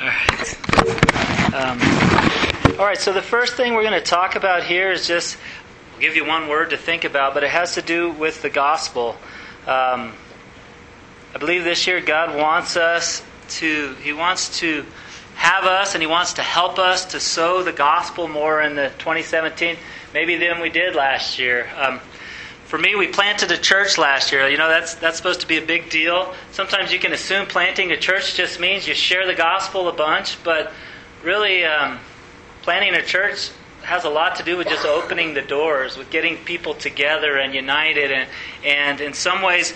All right. Um, all right, so the first thing we're going to talk about here is just, I'll give you one word to think about, but it has to do with the gospel. Um, I believe this year God wants us to, He wants to have us and He wants to help us to sow the gospel more in the 2017, maybe than we did last year. Um, for me, we planted a church last year. You know, that's, that's supposed to be a big deal. Sometimes you can assume planting a church just means you share the gospel a bunch, but really, um, planting a church has a lot to do with just opening the doors, with getting people together and united. And, and in some ways,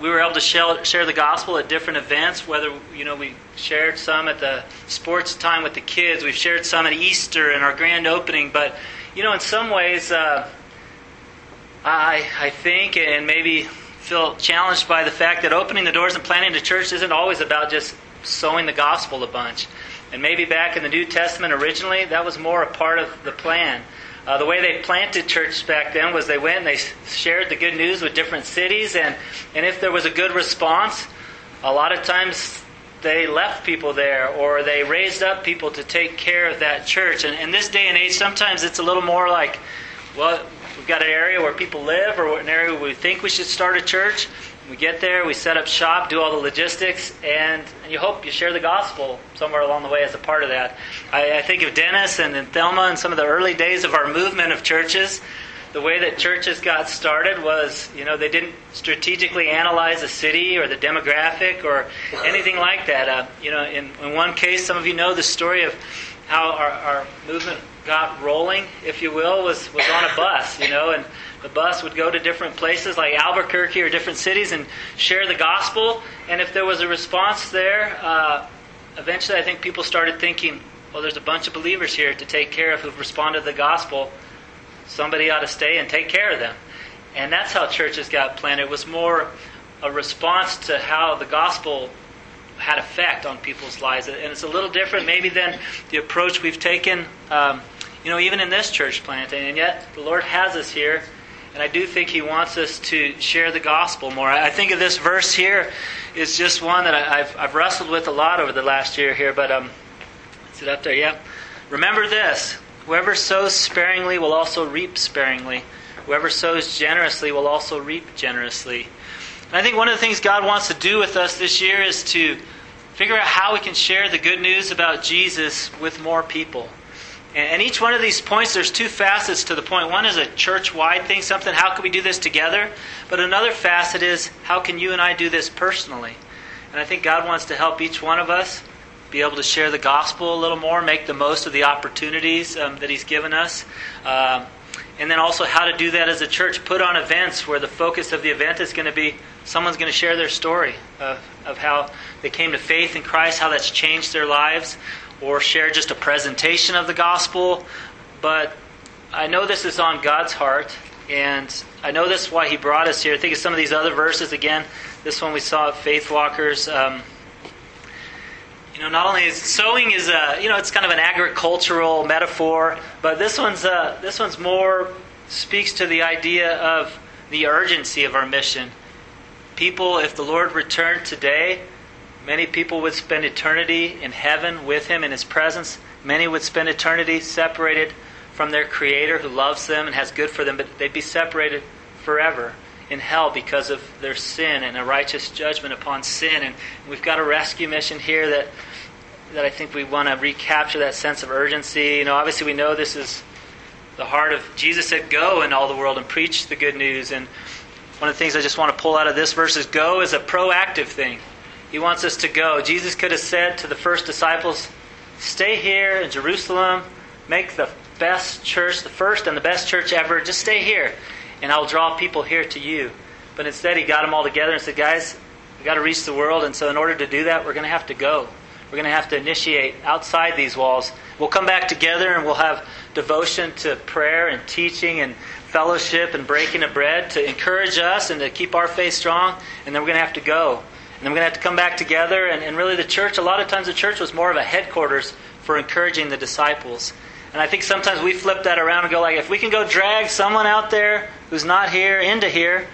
we were able to share, share the gospel at different events, whether, you know, we shared some at the sports time with the kids, we've shared some at Easter and our grand opening, but, you know, in some ways, uh, I, I think, and maybe feel challenged by the fact that opening the doors and planting the church isn't always about just sowing the gospel a bunch. And maybe back in the New Testament originally, that was more a part of the plan. Uh, the way they planted church back then was they went and they shared the good news with different cities, and, and if there was a good response, a lot of times they left people there or they raised up people to take care of that church. And in this day and age, sometimes it's a little more like, well, we've got an area where people live or an area where we think we should start a church. We get there, we set up shop, do all the logistics, and you hope you share the gospel somewhere along the way as a part of that. I, I think of Dennis and, and Thelma and some of the early days of our movement of churches. The way that churches got started was, you know, they didn't strategically analyze a city or the demographic or anything like that. Uh, you know, in, in one case, some of you know the story of how our, our movement got rolling, if you will, was, was on a bus, you know, and the bus would go to different places like Albuquerque or different cities and share the gospel. And if there was a response there, uh, eventually I think people started thinking, well, there's a bunch of believers here to take care of who've responded to the gospel. Somebody ought to stay and take care of them. And that's how churches got planted. It was more a response to how the gospel had effect on people's lives. And it's a little different maybe than the approach we've taken, um, you know, even in this church planting. And yet the Lord has us here and I do think he wants us to share the gospel more. I think of this verse here is just one that I've, I've wrestled with a lot over the last year here, but um, is it up there? Yeah. Remember this whoever sows sparingly will also reap sparingly, whoever sows generously will also reap generously. And I think one of the things God wants to do with us this year is to figure out how we can share the good news about Jesus with more people. And each one of these points, there's two facets to the point. One is a church wide thing, something, how can we do this together? But another facet is, how can you and I do this personally? And I think God wants to help each one of us be able to share the gospel a little more, make the most of the opportunities um, that He's given us. Um, and then also how to do that as a church. Put on events where the focus of the event is going to be someone's going to share their story of, of how they came to faith in Christ, how that's changed their lives or share just a presentation of the gospel. But I know this is on God's heart, and I know this is why He brought us here. Think of some of these other verses again. This one we saw at Faith Walkers. Um, you know, not only is sowing is a you know it's kind of an agricultural metaphor, but this one's uh, this one's more speaks to the idea of the urgency of our mission. People, if the Lord returned today, Many people would spend eternity in heaven with Him in His presence. Many would spend eternity separated from their Creator who loves them and has good for them, but they'd be separated forever in hell because of their sin and a righteous judgment upon sin. And we've got a rescue mission here that that I think we want to recapture that sense of urgency. You know, obviously we know this is the heart of Jesus said, "Go in all the world and preach the good news." And one of the things I just want to pull out of this verse is, "Go" is a proactive thing. He wants us to go. Jesus could have said to the first disciples, Stay here in Jerusalem, make the best church, the first and the best church ever. Just stay here, and I'll draw people here to you. But instead, he got them all together and said, Guys, we've got to reach the world, and so in order to do that, we're going to have to go. We're going to have to initiate outside these walls. We'll come back together and we'll have devotion to prayer and teaching and fellowship and breaking of bread to encourage us and to keep our faith strong, and then we're going to have to go. And we're going to have to come back together. And, and really, the church, a lot of times, the church was more of a headquarters for encouraging the disciples. And I think sometimes we flip that around and go like, if we can go drag someone out there who's not here into here,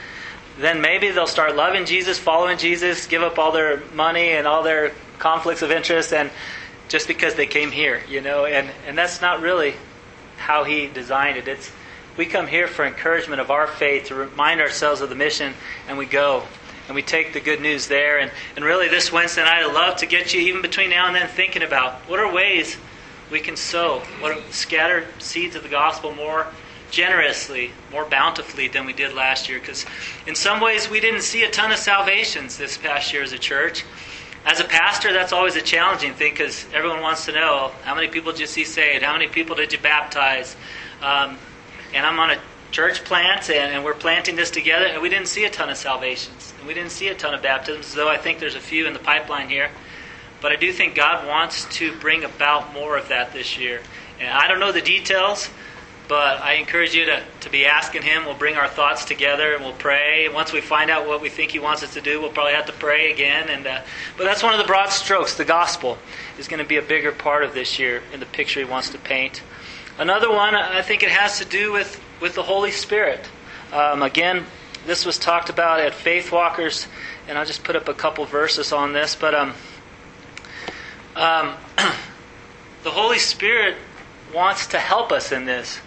then maybe they'll start loving Jesus, following Jesus, give up all their money and all their conflicts of interest, and just because they came here, you know, and, and that's not really how He designed it. It's we come here for encouragement of our faith, to remind ourselves of the mission, and we go. And we take the good news there. And, and really, this Wednesday night, I'd love to get you, even between now and then, thinking about what are ways we can sow, what are, scatter seeds of the gospel more generously, more bountifully than we did last year. Because in some ways, we didn't see a ton of salvations this past year as a church. As a pastor, that's always a challenging thing because everyone wants to know how many people did you see saved? How many people did you baptize? Um, and I'm on a church plant, and, and, we're planting this together, and we didn't see a ton of salvations. And we didn't see a ton of baptisms, though I think there's a few in the pipeline here. But I do think God wants to bring about more of that this year. And I don't know the details, but I encourage you to, to be asking Him. We'll bring our thoughts together and we'll pray. And once we find out what we think He wants us to do, we'll probably have to pray again. And uh, But that's one of the broad strokes. The gospel is going to be a bigger part of this year in the picture He wants to paint. Another one, I think it has to do with, with the Holy Spirit. Um, again, this was talked about at Faith Walkers, and I'll just put up a couple verses on this. But um, um, the Holy Spirit wants to help us in this.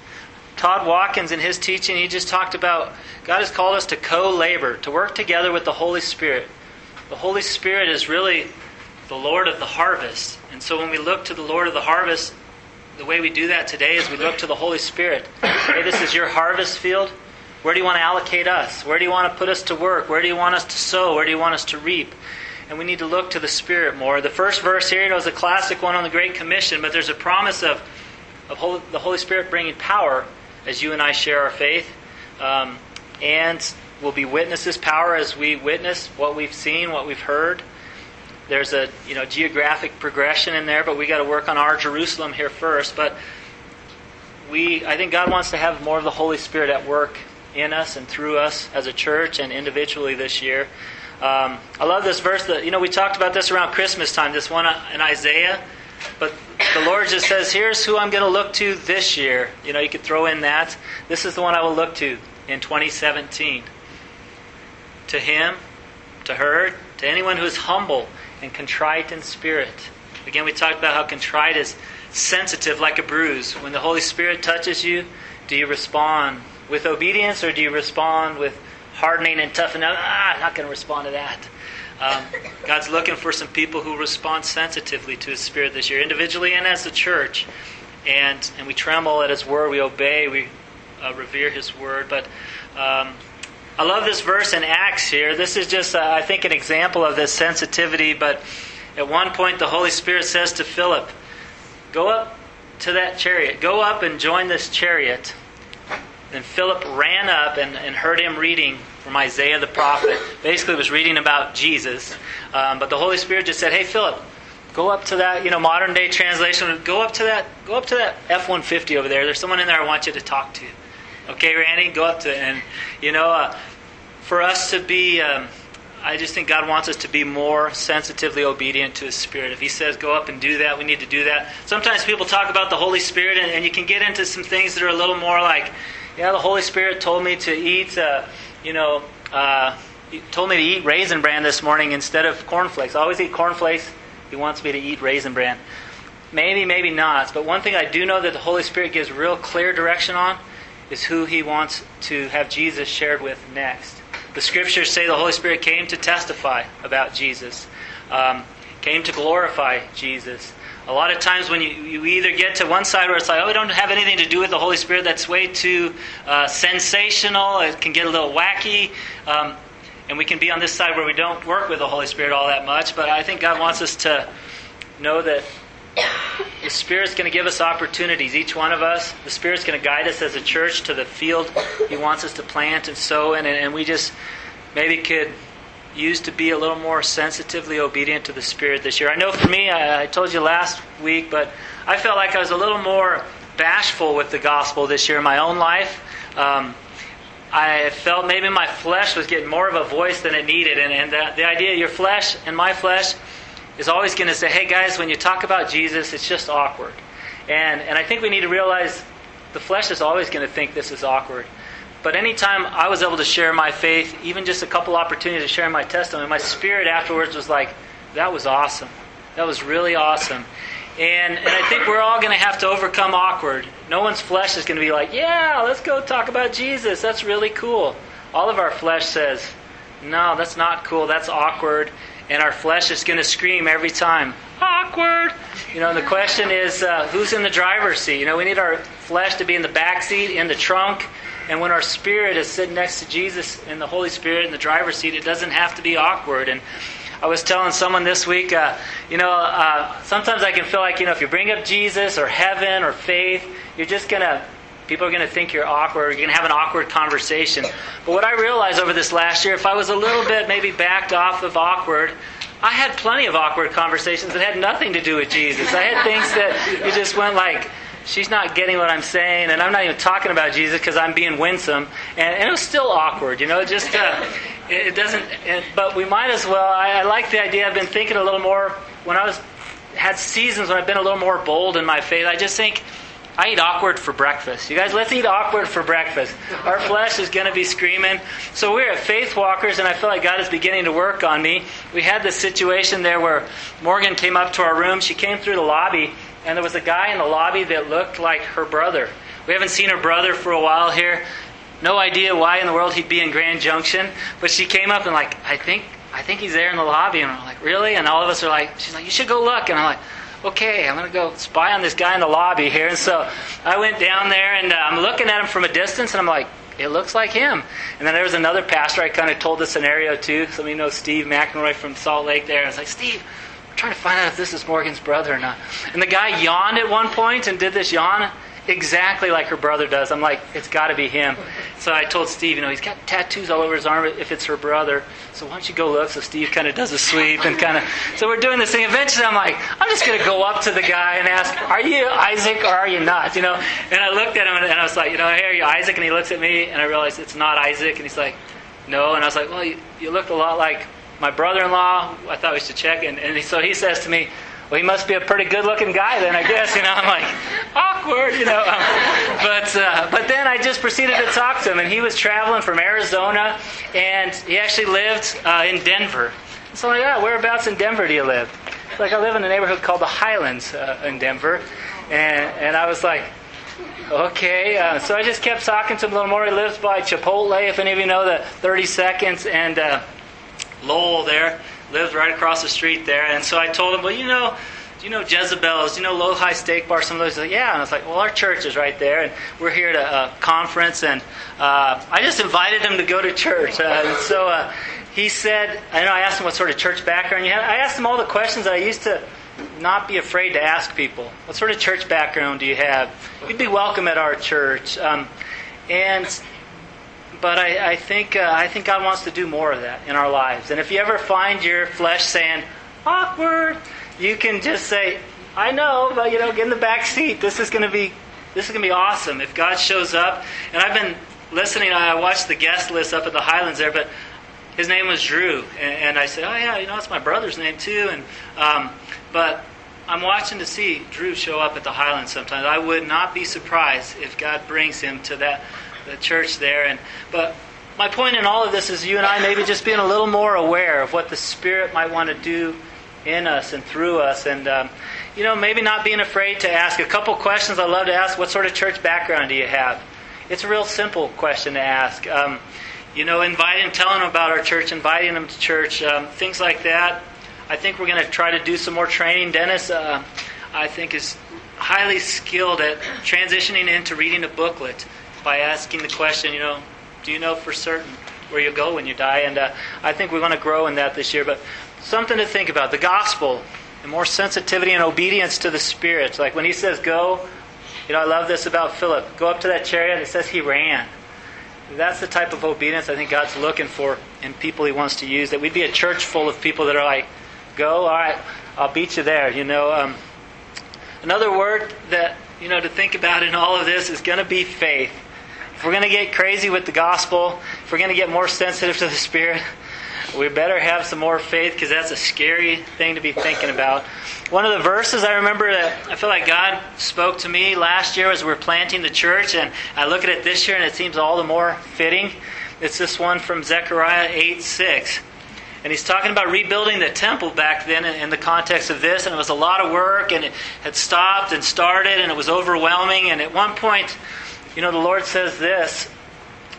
Todd Watkins, in his teaching, he just talked about God has called us to co labor, to work together with the Holy Spirit. The Holy Spirit is really the Lord of the harvest. And so when we look to the Lord of the harvest, the way we do that today is we look to the Holy Spirit. Hey, this is your harvest field. Where do you want to allocate us? Where do you want to put us to work? Where do you want us to sow? Where do you want us to reap? And we need to look to the Spirit more. The first verse here you know, is a classic one on the Great Commission, but there's a promise of, of Holy, the Holy Spirit bringing power as you and I share our faith. Um, and we'll be witnesses power as we witness what we've seen, what we've heard. There's a you know geographic progression in there, but we got to work on our Jerusalem here first. But we, I think God wants to have more of the Holy Spirit at work in us and through us as a church and individually this year. Um, I love this verse that you know we talked about this around Christmas time. This one in Isaiah but the Lord just says, here's who I'm going to look to this year. You know, you could throw in that. This is the one I will look to in 2017. To him, to her, to anyone who is humble and contrite in spirit. Again, we talked about how contrite is sensitive like a bruise. When the Holy Spirit touches you, do you respond with obedience or do you respond with hardening and toughening up? Ah, I'm not going to respond to that. Um, God's looking for some people who respond sensitively to His Spirit this year, individually and as a church. And, and we tremble at His Word, we obey, we uh, revere His Word. But um, I love this verse in Acts here. This is just, uh, I think, an example of this sensitivity. But at one point, the Holy Spirit says to Philip, Go up to that chariot, go up and join this chariot. Then Philip ran up and, and heard him reading from Isaiah the prophet. Basically, was reading about Jesus. Um, but the Holy Spirit just said, "Hey, Philip, go up to that. You know, modern day translation. Go up to that. Go up to that F one fifty over there. There's someone in there I want you to talk to. Okay, Randy, go up to it. And you know, uh, for us to be." Um, I just think God wants us to be more sensitively obedient to His Spirit. If He says go up and do that, we need to do that. Sometimes people talk about the Holy Spirit, and, and you can get into some things that are a little more like, yeah, the Holy Spirit told me to eat, uh, you know, uh, told me to eat raisin bran this morning instead of cornflakes. I always eat cornflakes. He wants me to eat raisin bran. Maybe, maybe not. But one thing I do know that the Holy Spirit gives real clear direction on is who He wants to have Jesus shared with next. The scriptures say the Holy Spirit came to testify about Jesus, um, came to glorify Jesus. A lot of times when you, you either get to one side where it's like, oh, we don't have anything to do with the Holy Spirit, that's way too uh, sensational, it can get a little wacky. Um, and we can be on this side where we don't work with the Holy Spirit all that much. But I think God wants us to know that the Spirit's going to give us opportunities, each one of us. The Spirit's going to guide us as a church to the field He wants us to plant and sow in. And, and we just maybe could use to be a little more sensitively obedient to the Spirit this year. I know for me, I, I, told you last week, but I felt like I was a little more bashful with the gospel this year in my own life. Um, I felt maybe my flesh was getting more of a voice than it needed. And, and the, the idea, your flesh and my flesh, is always going to say, hey guys, when you talk about Jesus, it's just awkward. And, and I think we need to realize the flesh is always going to think this is awkward. But anytime I was able to share my faith, even just a couple opportunities to share my testimony, my spirit afterwards was like, that was awesome. That was really awesome. And, and I think we're all going to have to overcome awkward. No one's flesh is going to be like, yeah, let's go talk about Jesus. That's really cool. All of our flesh says, no, that's not cool. That's awkward. And our flesh is going to scream every time, awkward. You know, the question is, uh, who's in the driver's seat? You know, we need our flesh to be in the back seat, in the trunk. And when our spirit is sitting next to Jesus and the Holy Spirit in the driver's seat, it doesn't have to be awkward. And I was telling someone this week, uh, you know, uh, sometimes I can feel like, you know, if you bring up Jesus or heaven or faith, you're just going to, people are going to think you're awkward. You're going to have an awkward conversation. But what I realized over this last year, if I was a little bit maybe backed off of awkward, I had plenty of awkward conversations that had nothing to do with Jesus. I had things that you just went like, she's not getting what I'm saying, and I'm not even talking about Jesus because I'm being winsome, and, and, it was still awkward, you know. Just uh, it, it, doesn't. It, but we might as well. I, I like the idea. I've been thinking a little more when I was had seasons when I've been a little more bold in my faith. I just think. I eat awkward for breakfast. You guys, let's eat awkward for breakfast. Our flesh is going to be screaming. So we're at Faith Walkers, and I feel like God is beginning to work on me. We had this situation there where Morgan came up to our room. She came through the lobby, and there was a guy in the lobby that looked like her brother. We haven't seen her brother for a while here. No idea why in the world he'd be in Grand Junction, but she came up and like, I think, I think he's there in the lobby, and I'm like, really? And all of us are like, she's like, you should go look, and I'm like, okay, I'm going to go spy on this guy in the lobby here. And so I went down there and uh, I'm looking at him from a distance and I'm like, it looks like him. And then there was another pastor I kind of told the scenario to. Some of you know Steve McElroy from Salt Lake there. I was like, Steve, I'm trying to find out if this is Morgan's brother or not. And the guy yawned at one point and did this yawn exactly like her brother does. I'm like, it's got to be him. So I told Steve, you know, he's got tattoos all over his arm if it's her brother. So why don't you go look? So Steve kind of does a sweep and kind of. So we're doing this thing. Eventually, I'm like, I'm just going to go up to the guy and ask, are you Isaac or are you not? You know. And I looked at him and I was like, you know, hey, are you Isaac? And he looks at me and I realized it's not Isaac. And he's like, no. And I was like, well, you, you look a lot like my brother-in-law. I thought we should check. And, and so he says to me, well, he must be a pretty good-looking guy then, I guess. You know, I'm like, awkward, you know. But uh, but then I just proceeded to talk to him, and he was traveling from Arizona, and he actually lived uh, in Denver. So I'm like, yeah, whereabouts in Denver do you live? Like, I live in a neighborhood called the Highlands uh, in Denver, and and I was like, Okay, uh, so I just kept talking to him a little more. He lives by Chipotle, if any of you know the 30 seconds, and uh, Lowell there, lived right across the street there. And so I told him, well, you know, you know Jezebel's? You know LoHi SteakBar? Some of those. Like, yeah. And I was like, well, our church is right there, and we're here at a, a conference, and uh, I just invited him to go to church. Uh, and so uh, he said, I know I asked him what sort of church background you had. I asked him all the questions I used to not be afraid to ask people. What sort of church background do you have? You'd be welcome at our church. Um, and but I, I think uh, I think God wants to do more of that in our lives. And if you ever find your flesh saying awkward, you can just say, "I know, but you know, get in the back seat. This is going to be this is going to be awesome if God shows up." And I've been listening. I watched the guest list up at the Highlands there, but his name was Drew, and, and I said, "Oh yeah, you know, it's my brother's name too." And um, but I'm watching to see Drew show up at the Highlands sometimes. I would not be surprised if God brings him to that the church there. And but my point in all of this is you and I maybe just being a little more aware of what the Spirit might want to do in us and through us, and um, you know maybe not being afraid to ask a couple questions. I love to ask: What sort of church background do you have? It's a real simple question to ask. Um, you know, inviting, telling them about our church, inviting them to church, um, things like that. I think we're going to try to do some more training. Dennis, uh, I think, is highly skilled at transitioning into reading a booklet by asking the question, you know, do you know for certain where you'll go when you die? And uh, I think we want to grow in that this year. But something to think about the gospel, and more sensitivity and obedience to the Spirit. Like when he says go, you know, I love this about Philip. Go up to that chariot, it says he ran. That's the type of obedience I think God's looking for in people he wants to use. That we'd be a church full of people that are like, go, all right, I'll beat you there. You know, um, another word that, you know, to think about in all of this is going to be faith. If we're going to get crazy with the gospel, if we're going to get more sensitive to the Spirit, we better have some more faith because that's a scary thing to be thinking about. One of the verses I remember that I feel like God spoke to me last year as we are planting the church, and I look at it this year and it seems all the more fitting. It's this one from Zechariah 8 6. And he's talking about rebuilding the temple back then in, in the context of this, and it was a lot of work, and it had stopped and started, and it was overwhelming. And at one point, you know, the Lord says this,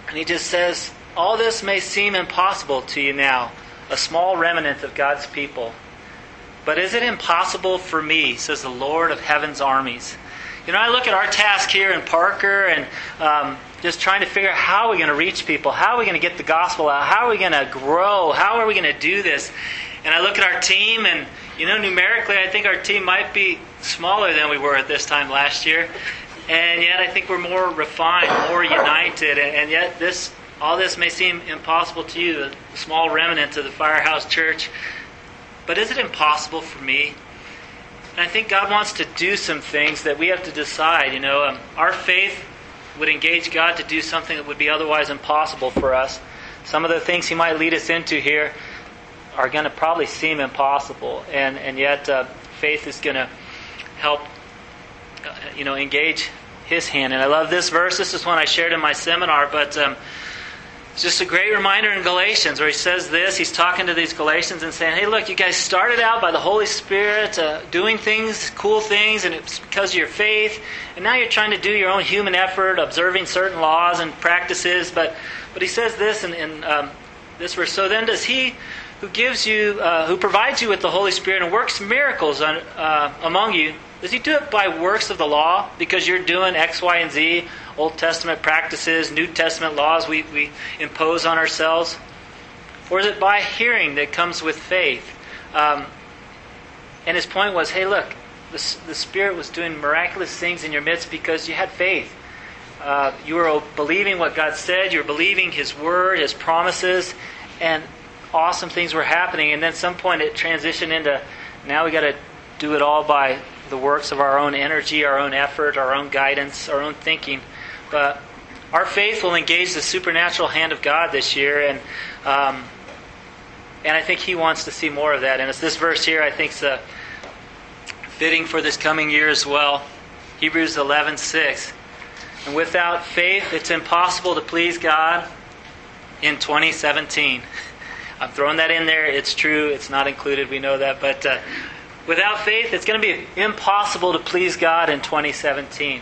and he just says, All this may seem impossible to you now, a small remnant of God's people. But is it impossible for me, says the Lord of heaven's armies? You know, I look at our task here in Parker and um, just trying to figure out how are we going to reach people? How are we going to get the gospel out? How are we going to grow? How are we going to do this? And I look at our team, and, you know, numerically, I think our team might be smaller than we were at this time last year. And yet, I think we're more refined, more united. And yet, this all this may seem impossible to you, the small remnant of the Firehouse Church. But is it impossible for me? And I think God wants to do some things that we have to decide. You know, um, our faith would engage God to do something that would be otherwise impossible for us. Some of the things He might lead us into here are going to probably seem impossible, and and yet uh, faith is going to help, you know, engage His hand. And I love this verse. This is one I shared in my seminar, but. Um, it's just a great reminder in Galatians where he says this. He's talking to these Galatians and saying, Hey, look, you guys started out by the Holy Spirit uh, doing things, cool things, and it's because of your faith. And now you're trying to do your own human effort, observing certain laws and practices. But, but he says this in, in um, this verse So then does he who gives you, uh, who provides you with the Holy Spirit and works miracles on, uh, among you, does he do it by works of the law because you're doing X, Y, and Z? Old Testament practices, New Testament laws we, we impose on ourselves? Or is it by hearing that comes with faith? Um, and his point was hey, look, the, the Spirit was doing miraculous things in your midst because you had faith. Uh, you were believing what God said, you were believing His Word, His promises, and awesome things were happening. And then some point it transitioned into now we got to do it all by the works of our own energy, our own effort, our own guidance, our own thinking. But our faith will engage the supernatural hand of God this year, and um, and I think He wants to see more of that. And it's this verse here I think is uh, fitting for this coming year as well. Hebrews 11:6. And without faith, it's impossible to please God in 2017. I'm throwing that in there. It's true. It's not included. We know that. But uh, without faith, it's going to be impossible to please God in 2017.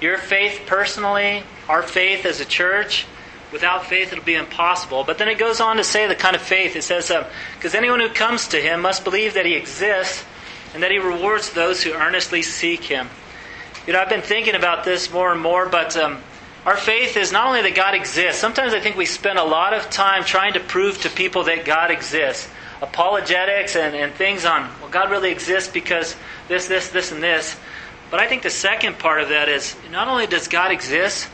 Your faith personally, our faith as a church, without faith it'll be impossible. But then it goes on to say the kind of faith. It says, because um, anyone who comes to him must believe that he exists and that he rewards those who earnestly seek him. You know, I've been thinking about this more and more, but um, our faith is not only that God exists, sometimes I think we spend a lot of time trying to prove to people that God exists. Apologetics and, and things on, well, God really exists because this, this, this, and this. But I think the second part of that is not only does God exist,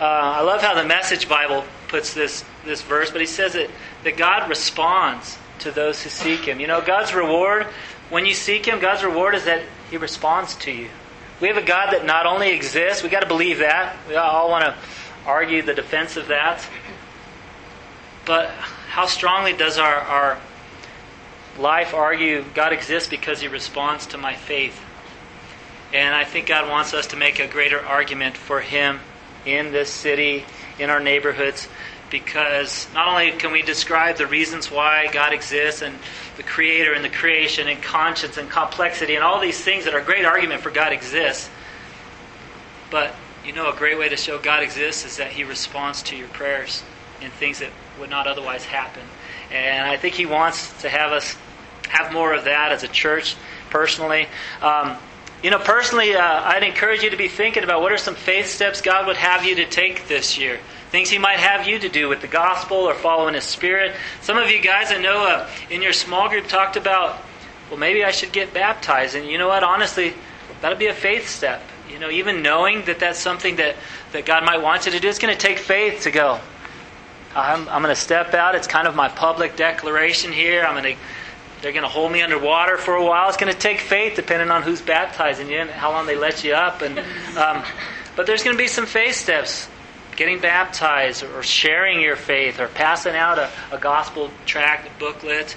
uh, I love how the Message Bible puts this, this verse, but he says it, that God responds to those who seek Him. You know, God's reward, when you seek Him, God's reward is that He responds to you. We have a God that not only exists, we got to believe that. We all want to argue the defense of that. But how strongly does our, our life argue God exists because He responds to my faith? And I think God wants us to make a greater argument for Him in this city, in our neighborhoods, because not only can we describe the reasons why God exists and the Creator and the creation and conscience and complexity and all these things that are a great argument for God exists, but you know, a great way to show God exists is that He responds to your prayers in things that would not otherwise happen. And I think He wants to have us have more of that as a church personally. Um, you know, personally, uh, I'd encourage you to be thinking about what are some faith steps God would have you to take this year. Things He might have you to do with the gospel or following His Spirit. Some of you guys I know uh, in your small group talked about, well, maybe I should get baptized. And you know what? Honestly, that'll be a faith step. You know, even knowing that that's something that, that God might want you to do, it's going to take faith to go. I'm, I'm going to step out. It's kind of my public declaration here. I'm going to they're going to hold me underwater for a while. It's going to take faith, depending on who's baptizing you and how long they let you up. And um, but there's going to be some faith steps, getting baptized, or sharing your faith, or passing out a, a gospel tract, booklet.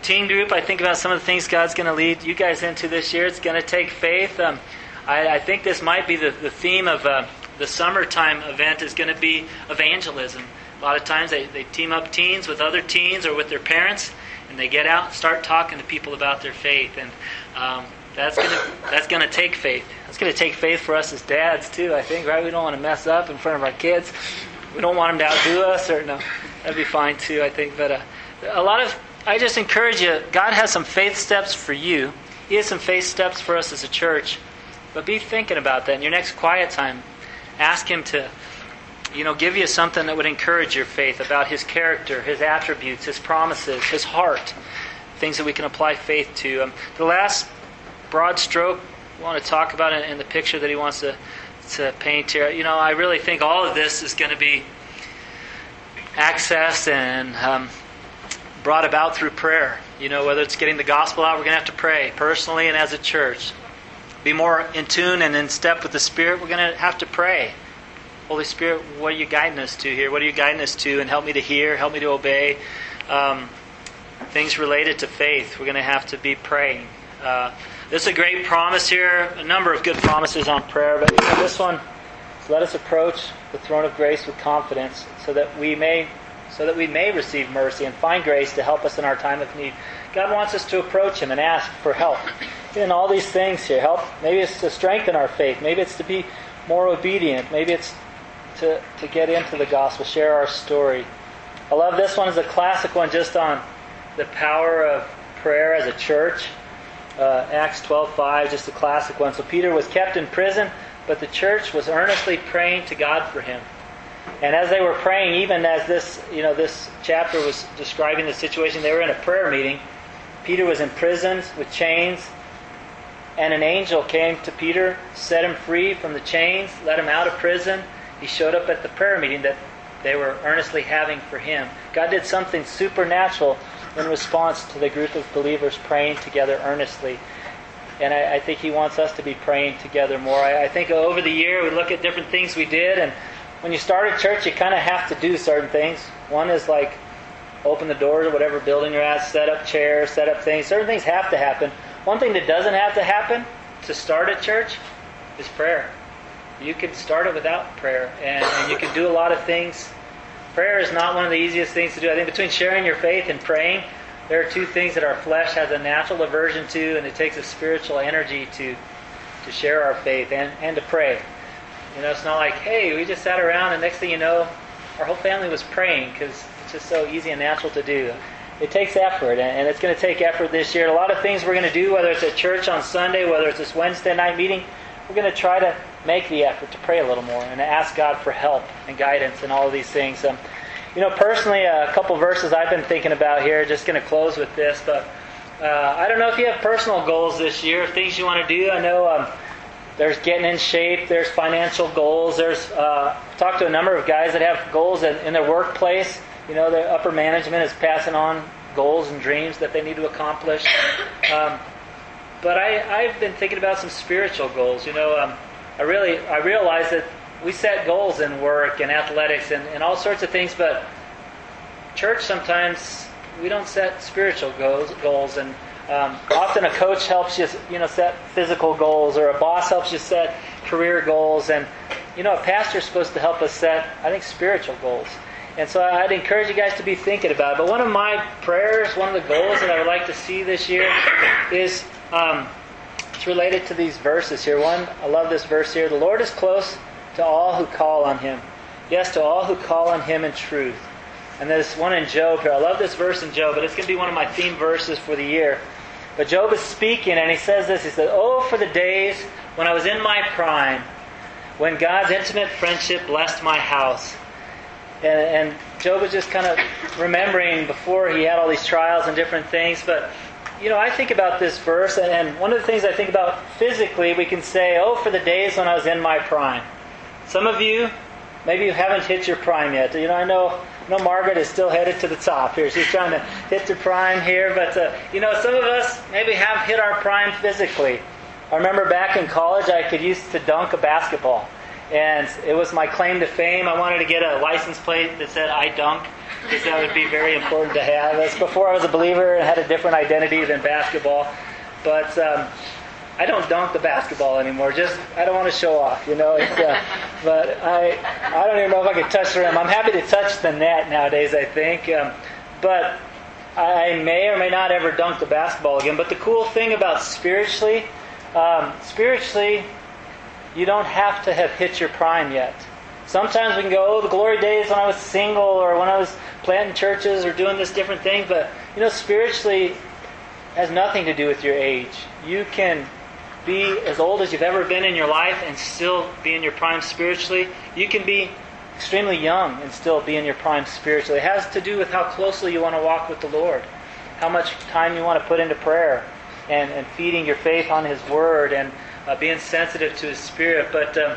Teen group. I think about some of the things God's going to lead you guys into this year. It's going to take faith. Um, I, I, think this might be the, the theme of uh, the summertime event is going to be evangelism. A lot of times they, they team up teens with other teens or with their parents, and they get out and start talking to people about their faith. And um, that's gonna that's gonna take faith. That's gonna take faith for us as dads too. I think, right? We don't want to mess up in front of our kids. We don't want them to outdo us, or no, that'd be fine too. I think, but uh, a lot of I just encourage you. God has some faith steps for you. He has some faith steps for us as a church. But be thinking about that in your next quiet time. Ask Him to, you know, give you something that would encourage your faith about His character, His attributes, His promises, His heart, things that we can apply faith to. Um, the last broad stroke we want to talk about in, in the picture that He wants to to paint here. You know, I really think all of this is going to be accessed and um, brought about through prayer. You know, whether it's getting the gospel out, we're going to have to pray personally and as a church. Be more in tune and in step with the Spirit, we're going to have to pray. Holy Spirit, what are you guiding us to here? What are you guiding us to? And help me to hear, help me to obey. Um, things related to faith, we're going to have to be praying. Uh, this is a great promise here, a number of good promises on prayer, but this one let us approach the throne of grace with confidence so that we may so that we may receive mercy and find grace to help us in our time of need. God wants us to approach Him and ask for help in all these things here. Help, maybe it's to strengthen our faith. Maybe it's to be more obedient. Maybe it's to, to get into the gospel, share our story. I love this one. is a classic one just on the power of prayer as a church. Uh, Acts 12.5, just a classic one. So Peter was kept in prison, but the church was earnestly praying to God for him. And as they were praying, even as this, you know, this chapter was describing the situation, they were in a prayer meeting. Peter was in prison with chains, and an angel came to Peter, set him free from the chains, let him out of prison. He showed up at the prayer meeting that they were earnestly having for him. God did something supernatural in response to the group of believers praying together earnestly. And I, I think He wants us to be praying together more. I, I think over the year we look at different things we did, and when you start a church, you kind of have to do certain things. One is like open the doors of whatever building you're at, set up chairs, set up things. Certain things have to happen. One thing that doesn't have to happen to start a church is prayer. You can start it without prayer, and, and you can do a lot of things. Prayer is not one of the easiest things to do. I think between sharing your faith and praying, there are two things that our flesh has a natural aversion to, and it takes a spiritual energy to to share our faith and, and to pray. You know, it's not like, hey, we just sat around and next thing you know, our whole family was praying because it's just so easy and natural to do. It takes effort, and it's going to take effort this year. A lot of things we're going to do, whether it's at church on Sunday, whether it's this Wednesday night meeting, we're going to try to make the effort to pray a little more and ask God for help and guidance and all of these things. Um, you know, personally, a couple verses I've been thinking about here, just going to close with this, but uh, I don't know if you have personal goals this year, things you want to do. I know um, there's getting in shape. There's financial goals. There's uh, talked to a number of guys that have goals in, in their workplace. You know, the upper management is passing on goals and dreams that they need to accomplish. Um, but I, I've been thinking about some spiritual goals. You know, um, I really I realize that we set goals in work and athletics and, and all sorts of things, but church sometimes we don't set spiritual goals goals and um, often a coach helps you, you know, set physical goals, or a boss helps you set career goals, and you know, a pastor's supposed to help us set, I think, spiritual goals. And so I'd encourage you guys to be thinking about it. But one of my prayers, one of the goals that I would like to see this year, is um, it's related to these verses here. One, I love this verse here. The Lord is close to all who call on Him. Yes, to all who call on Him in truth. And there's one in Job here. I love this verse in Job, but it's going to be one of my theme verses for the year. But Job is speaking, and he says this. He says, Oh, for the days when I was in my prime, when God's intimate friendship blessed my house. And, and Job was just kind of remembering before he had all these trials and different things. But, you know, I think about this verse, and, one of the things I think about physically, we can say, Oh, for the days when I was in my prime. Some of you, maybe you haven't hit your prime yet. You know, I know no, Margaret is still headed to the top here. She's trying to hit the prime here, but uh, you know, some of us maybe have hit our prime physically. I remember back in college, I could used to dunk a basketball, and it was my claim to fame. I wanted to get a license plate that said "I dunk," because that would be very important to have. That's before I was a believer and had a different identity than basketball. But um, I don't dunk the basketball anymore. Just I don't want to show off, you know. Uh, but I I don't even know if I could touch the rim. I'm happy to touch the net nowadays. I think, um, but I may or may not ever dunk the basketball again. But the cool thing about spiritually, um, spiritually, you don't have to have hit your prime yet. Sometimes we can go, oh, the glory days when I was single or when I was planting churches or doing this different thing. But you know, spiritually has nothing to do with your age. You can be as old as you've ever been in your life and still be in your prime spiritually. You can be extremely young and still be in your prime spiritually. It has to do with how closely you want to walk with the Lord, how much time you want to put into prayer and, and feeding your faith on His Word and uh, being sensitive to His Spirit. But um,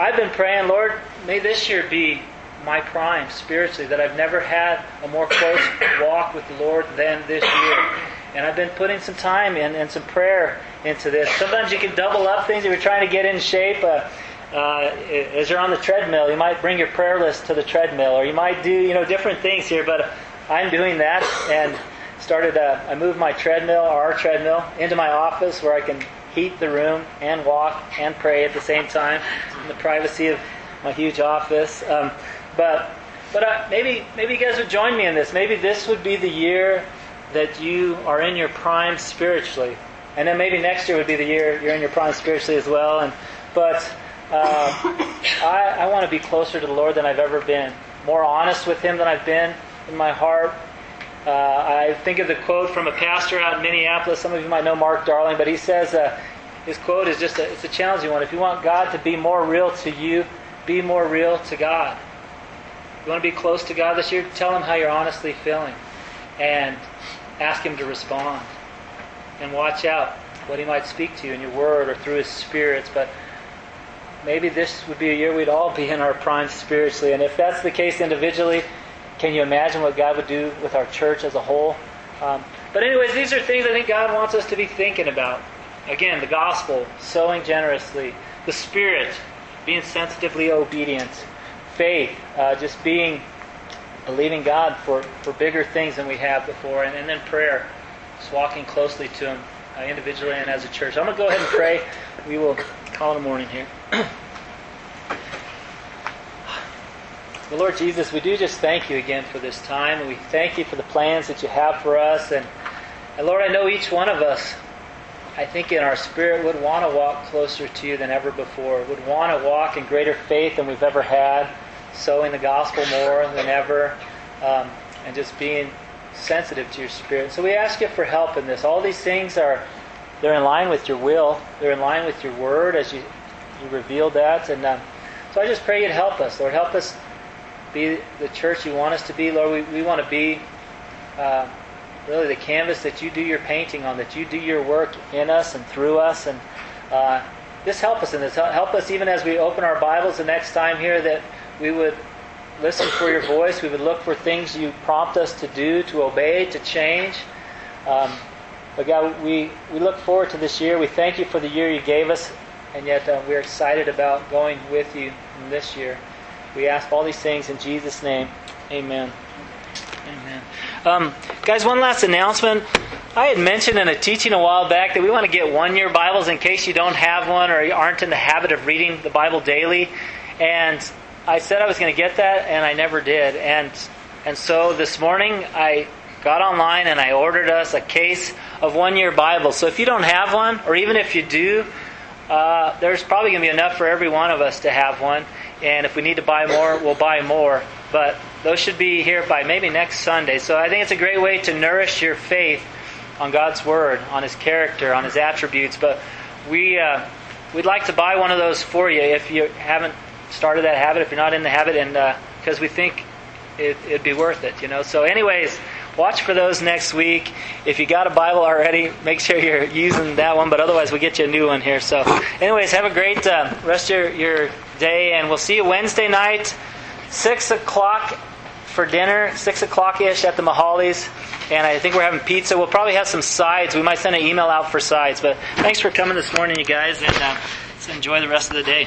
I've been praying, Lord, may this year be my prime spiritually, that I've never had a more close walk with the Lord than this year. And I've been putting some time in and some prayer into this. Sometimes you can double up things if you're trying to get in shape. Uh, uh, as you're on the treadmill, you might bring your prayer list to the treadmill, or you might do you know different things here. But I'm doing that, and started. Uh, I moved my treadmill, our treadmill, into my office where I can heat the room and walk and pray at the same time in the privacy of my huge office. Um, but but maybe maybe you guys would join me in this. Maybe this would be the year that you are in your prime spiritually. And then maybe next year would be the year you're in your prime spiritually as well. And but uh, I, I want to be closer to the Lord than I've ever been, more honest with Him than I've been in my heart. Uh, I think of the quote from a pastor out in Minneapolis. Some of you might know Mark Darling, but he says uh, his quote is just a, it's a challenging one. If you want God to be more real to you, be more real to God. You want to be close to God this year? Tell Him how you're honestly feeling, and ask Him to respond and watch out what He might speak to you in your word or through His spirits. But maybe this would be a year we'd all be in our prime spiritually. And if that's the case individually, can you imagine what God would do with our church as a whole? Um, but, anyways, these are things I think God wants us to be thinking about. Again, the gospel, sowing generously, the Spirit, being sensitively obedient, faith, uh, just being believing God for, for bigger things than we have before, and, and then prayer, just walking closely to Him uh, individually and as a church. I'm going to go ahead and pray. We will call in the morning here. well, Lord Jesus, we do just thank you again for this time, and we thank you for the plans that you have for us. And, and Lord, I know each one of us, I think in our spirit, would want to walk closer to you than ever before, would want to walk in greater faith than we've ever had, sowing the gospel more than ever, um, and just being sensitive to your spirit. So we ask you for help in this. All these things are they're in line with your will. They're in line with your word as you you revealed that. And um, so I just pray you'd help us, Lord. Help us be the church you want us to be, Lord. We, we want to be uh, really the canvas that you do your painting on, that you do your work in us and through us. And uh, just help us in this. Help us even as we open our Bibles the next time here that we would listen for your voice. We would look for things you prompt us to do, to obey, to change. Um, but God, we, we look forward to this year. We thank you for the year you gave us, and yet uh, we're excited about going with you in this year. We ask all these things in Jesus' name. Amen. Amen. Um, guys, one last announcement. I had mentioned in a teaching a while back that we want to get one year Bibles in case you don't have one or you aren't in the habit of reading the Bible daily. And I said I was going to get that, and I never did. And and so this morning I got online and I ordered us a case of one year Bibles. So if you don't have one, or even if you do, uh, there's probably going to be enough for every one of us to have one. And if we need to buy more, we'll buy more. But those should be here by maybe next Sunday. So I think it's a great way to nourish your faith on God's Word, on His character, on His attributes. But we uh, we'd like to buy one of those for you if you haven't started that habit, if you're not in the habit, and because uh, we think it, it'd be worth it, you know. So, anyways, watch for those next week. If you got a Bible already, make sure you're using that one. But otherwise, we'll get you a new one here. So, anyways, have a great uh, rest of your, your day, and we'll see you Wednesday night, six o'clock for dinner, six o'clock ish at the Mahali's. And I think we're having pizza. We'll probably have some sides. We might send an email out for sides. But thanks for coming this morning, you guys, and uh, enjoy the rest of the day.